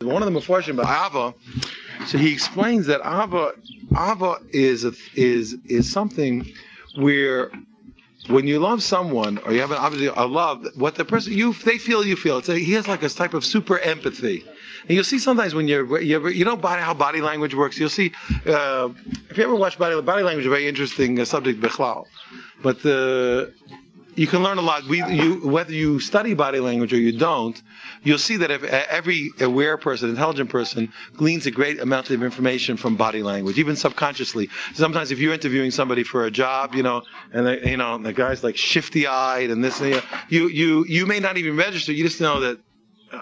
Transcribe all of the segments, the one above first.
One of the Mepharshim about Ava, so he explains that Ava, Ava is a, is is something where when you love someone or you have an, obviously a love, what the person you they feel you feel. It's a, he has like a type of super empathy. And you'll see sometimes when you're you, you know body, how body language works. You'll see uh, if you ever watch body body language, a very interesting uh, subject. But the you can learn a lot. We, you, whether you study body language or you don't, you'll see that if uh, every aware person, intelligent person, gleans a great amount of information from body language, even subconsciously. Sometimes, if you're interviewing somebody for a job, you know, and they, you know the guy's like shifty-eyed and this, and you, you, you may not even register. You just know that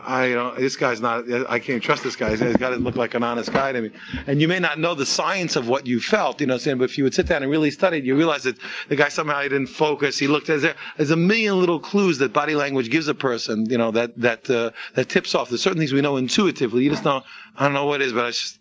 I you know this guy's not I can't trust this guy. He's got to look like an honest guy to me. And you may not know the science of what you felt, you know, saying, but if you would sit down and really study it, you realize that the guy somehow he didn't focus. He looked as there. There's a million little clues that body language gives a person, you know, that that uh, that tips off. There's certain things we know intuitively. You just know I don't know what it is, but I just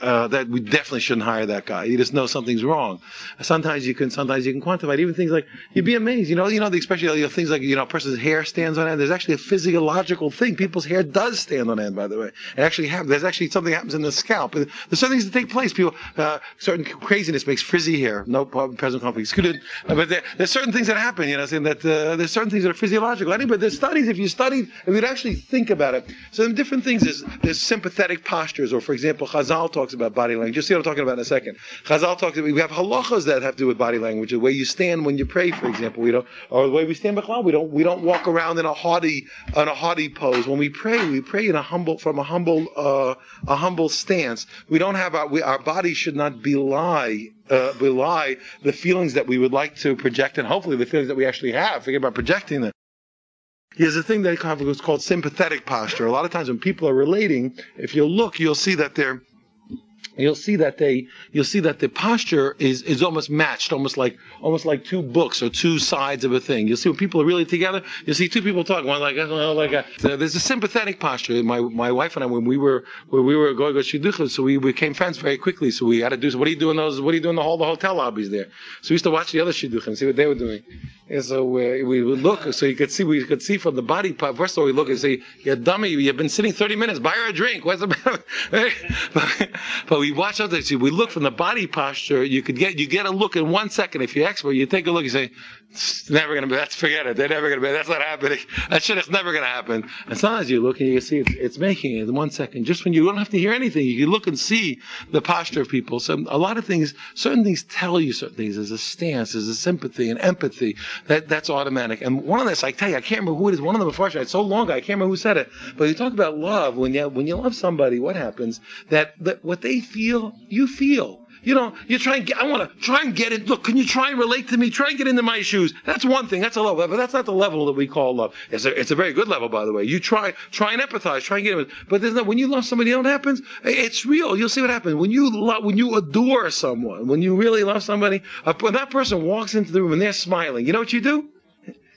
uh, that we definitely shouldn't hire that guy. You just know something's wrong. Sometimes you can, sometimes you can quantify it. Even things like you'd be amazed. You know, you know, especially you know, things like you know, a person's hair stands on end. There's actually a physiological thing. People's hair does stand on end. By the way, it actually happens. There's actually something happens in the scalp. There's certain things that take place. People, uh, certain craziness makes frizzy hair. No problem present conflict. Excluded. But there, there's certain things that happen. You know, saying that uh, there's certain things that are physiological. Anyway, there's studies. If you studied, if you'd actually think about it. So different things is there's sympathetic postures, or for example, Chazal talks about body language just see what I'm talking about in a second. Chazal talks. We have halachas that have to do with body language. The way you stand when you pray, for example, we don't, or the way we stand b'chlal, we don't, we don't walk around in a haughty, in a haughty pose. When we pray, we pray in a humble, from a humble, uh, a humble stance. We don't have our, we, our body should not belie uh, belie the feelings that we would like to project, and hopefully the feelings that we actually have. Forget about projecting them. There's a thing that is called sympathetic posture. A lot of times when people are relating, if you look, you'll see that they're you'll see that they you'll see that the posture is is almost matched almost like almost like two books or two sides of a thing. You'll see when people are really together you'll see two people talking one like uh, uh, like a, so there's a sympathetic posture. My my wife and I when we were when we were going to shidduchim so we became friends very quickly. So we had to do so what are you doing those what are you doing the whole the hotel lobbies there? So we used to watch the other shidduchim see what they were doing. And so we, we would look so you could see we could see from the body part first of all we look and say you dummy you've been sitting 30 minutes buy her a drink what's the matter? But we we watch out. We look from the body posture. You could get you get a look in one second. If you're expert, you take a look. You say, "It's never to be. That's forget it. They're never to be. That's not happening. That shit is never to happen." And sometimes you look and you see it's, it's making it in one second. Just when you don't have to hear anything, you can look and see the posture of people. So a lot of things, certain things tell you certain things. There's a stance, there's a sympathy and empathy. That that's automatic. And one of this, I tell you, I can't remember who it is. One of them before it's so long, I can't remember who said it. But you talk about love. When you when you love somebody, what happens? That that what they feel, you feel. You know, you try and get, I want to try and get it. Look, can you try and relate to me? Try and get into my shoes. That's one thing. That's a level, but that's not the level that we call love. It's a, it's a very good level, by the way. You try, try and empathize, try and get it. But there's not, when you love somebody, you know what happens? It's real. You'll see what happens. When you love, when you adore someone, when you really love somebody, when that person walks into the room and they're smiling, you know what you do?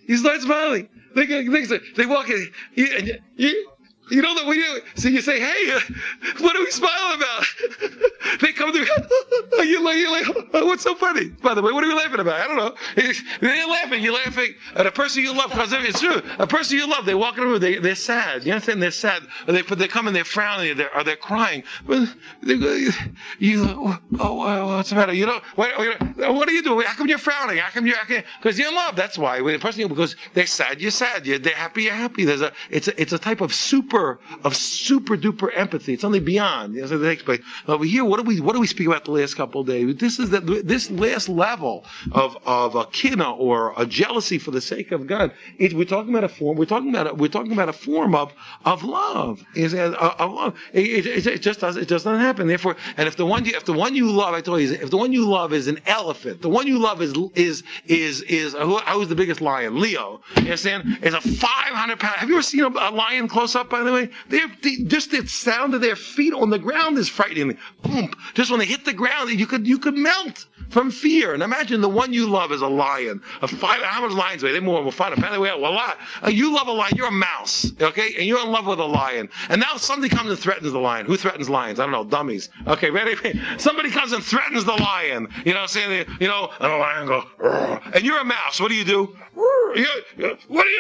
You start smiling. They, they, they walk in, you, you, you know that we do. So you say, "Hey, uh, what are we smiling about?" they come through. you like, you like, oh, what's so funny? By the way, what are we laughing about? I don't know. They're laughing. You're laughing at a person you love because it's true. A person you love. They walk in the room. They they're sad. You understand? They're sad. Or they they come and they're frowning. They're, or they're crying. You oh, what's the matter? You know what? Are you doing? How come you're frowning? How come you're because you're in love? That's why. When a person because they're sad, you're sad. You're, they're happy. You're happy. There's a it's a it's a type of super of super duper empathy. It's only beyond. You know, so takes place. Over here, what do we what do we speak about the last couple of days? This is that this last level of of a kina or a jealousy for the sake of God. It, we're talking about a form. We're talking about a, we're talking about a form of of love. Is uh, love. It, it, it, just does it just doesn't happen. Therefore, and if the one you, if the one you love, I told you, if the one you love is an elephant, the one you love is is is is who, who's the biggest lion? Leo. You understand? Is a 500 pound. Have you ever seen a, a lion close up? By the way, they just the sound of their feet on the ground is frightening. Boom! Just when they hit the ground, you could you could melt from fear. And imagine the one you love is a lion. A five, how much lions weigh? They more will find a pound weight a lot. Uh, you love a lion. You're a mouse, okay? And you're in love with a lion. And now somebody comes and threatens the lion. Who threatens lions? I don't know. Dummies. Okay, ready? Somebody comes and threatens the lion. You know, saying, you know, and the lion go, and you're a mouse. What do you do? What do you,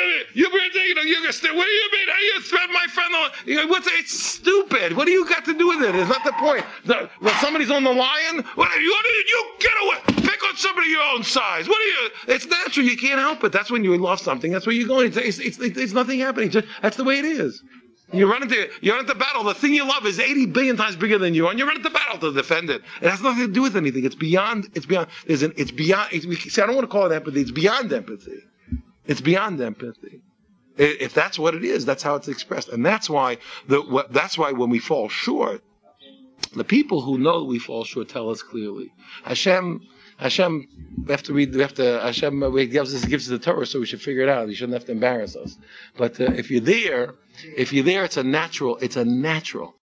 mean? you, you, you, you, what do you mean? How you threaten my friend on. You what's it's stupid. What do you got to do with it? It's not the point. The, well, somebody's on the lion. What you? What you, you get away? Pick on somebody your own size. What are you? It's natural. You can't help it. That's when you love something. That's where you're going. It's, it's, it's, it's nothing happening. Just, that's the way it is. You run into you run into battle. The thing you love is eighty billion times bigger than you, and you run into battle to defend it. It has nothing to do with anything. It's beyond. It's beyond. It's beyond. It's, see, I don't want to call it empathy. It's beyond empathy. It's beyond empathy. If that's what it is, that's how it's expressed, and that's why the. That's why when we fall short, the people who know we fall short tell us clearly. Hashem Hashem, we have to read, we have to, Hashem uh, gives us, gives us the Torah, so we should figure it out. He shouldn't have to embarrass us. But uh, if you're there, if you're there, it's a natural, it's a natural.